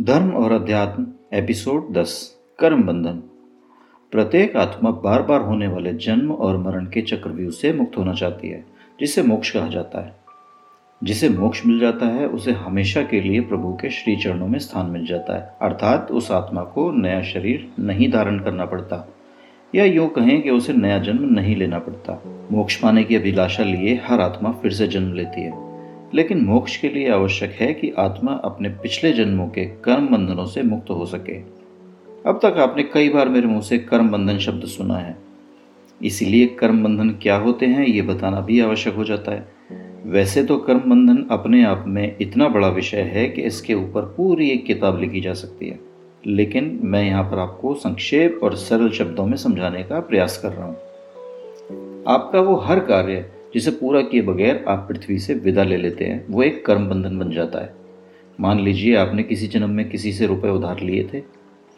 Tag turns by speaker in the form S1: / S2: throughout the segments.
S1: धर्म और अध्यात्म, एपिसोड 10 कर्म बंधन। प्रत्येक आत्मा बार बार होने वाले जन्म और मरण के चक्रव्यूह से मुक्त होना चाहती है, जिसे मोक्ष कहा जाता है। जिसे मोक्ष मिल जाता है, उसे हमेशा के लिए प्रभु के श्री चरणों में स्थान मिल जाता है। अर्थात उस आत्मा को नया शरीर नहीं धारण करना पड़ता, या यूँ कहें कि उसे नया जन्म नहीं लेना पड़ता। मोक्ष पाने की अभिलाषा लिए हर आत्मा फिर से जन्म लेती है। लेकिन मोक्ष के लिए आवश्यक है कि आत्मा अपने पिछले जन्मों के कर्म बंधनों से मुक्त हो सके। अब तक आपने कई बार मेरे मुँह से कर्म बंधन शब्द सुना है। इसीलिए कर्म बंधन क्या होते हैं, ये बताना भी आवश्यक हो जाता है। वैसे तो कर्म बंधन अपने आप में इतना बड़ा विषय है कि इसके ऊपर पूरी एक किताब लिखी जा सकती है। लेकिन मैं यहाँ पर आपको संक्षेप और सरल शब्दों में समझाने का प्रयास कर रहा हूँ। आपका वो हर कार्य जिसे पूरा किए बगैर आप पृथ्वी से विदा ले लेते हैं, वो एक कर्म बंधन बन जाता है। मान लीजिए आपने किसी जन्म में किसी से रुपए उधार लिए थे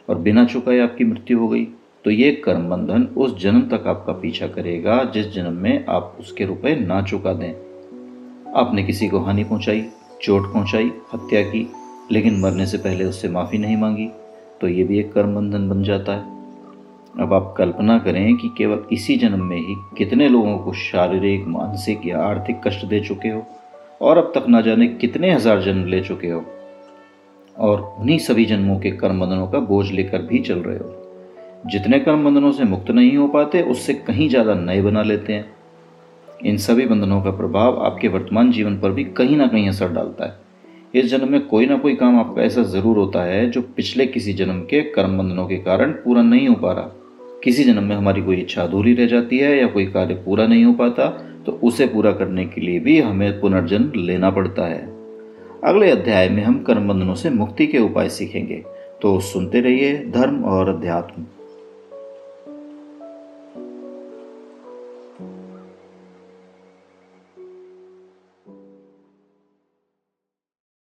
S1: और बिना चुकाए आपकी मृत्यु हो गई तो ये कर्म बंधन उस जन्म तक आपका पीछा करेगा जिस जन्म में आप उसके रुपए ना चुका दें। आपने किसी को हानि पहुंचाई, चोट पहुंचाई, हत्या की, लेकिन मरने से पहले उससे माफ़ी नहीं मांगी तो ये भी एक कर्म बंधन बन जाता है। अब आप कल्पना करें कि केवल इसी जन्म में ही कितने लोगों को शारीरिक, मानसिक या आर्थिक कष्ट दे चुके हो और अब तक ना जाने कितने हज़ार जन्म ले चुके हो। और उन्हीं सभी जन्मों के कर्म बंधनों का बोझ लेकर भी चल रहे हो। जितने कर्म बंधनों से मुक्त नहीं हो पाते, उससे कहीं ज़्यादा नए बना लेते हैं। इन सभी बंधनों का प्रभाव आपके वर्तमान जीवन पर भी कहीं ना कहीं असर डालता है। इस जन्म में कोई ना कोई काम आपका ऐसा ज़रूर होता है जो पिछले किसी जन्म के कर्म बंधनों के कारण पूरा नहीं हो पा रहा। किसी जन्म में हमारी कोई इच्छा अधूरी रह जाती है या कोई कार्य पूरा नहीं हो पाता तो उसे पूरा करने के लिए भी हमें पुनर्जन्म लेना पड़ता है। अगले अध्याय में हम कर्म बंधनों से मुक्ति के उपाय सीखेंगे तो सुनते रहिए धर्म और अध्यात्म।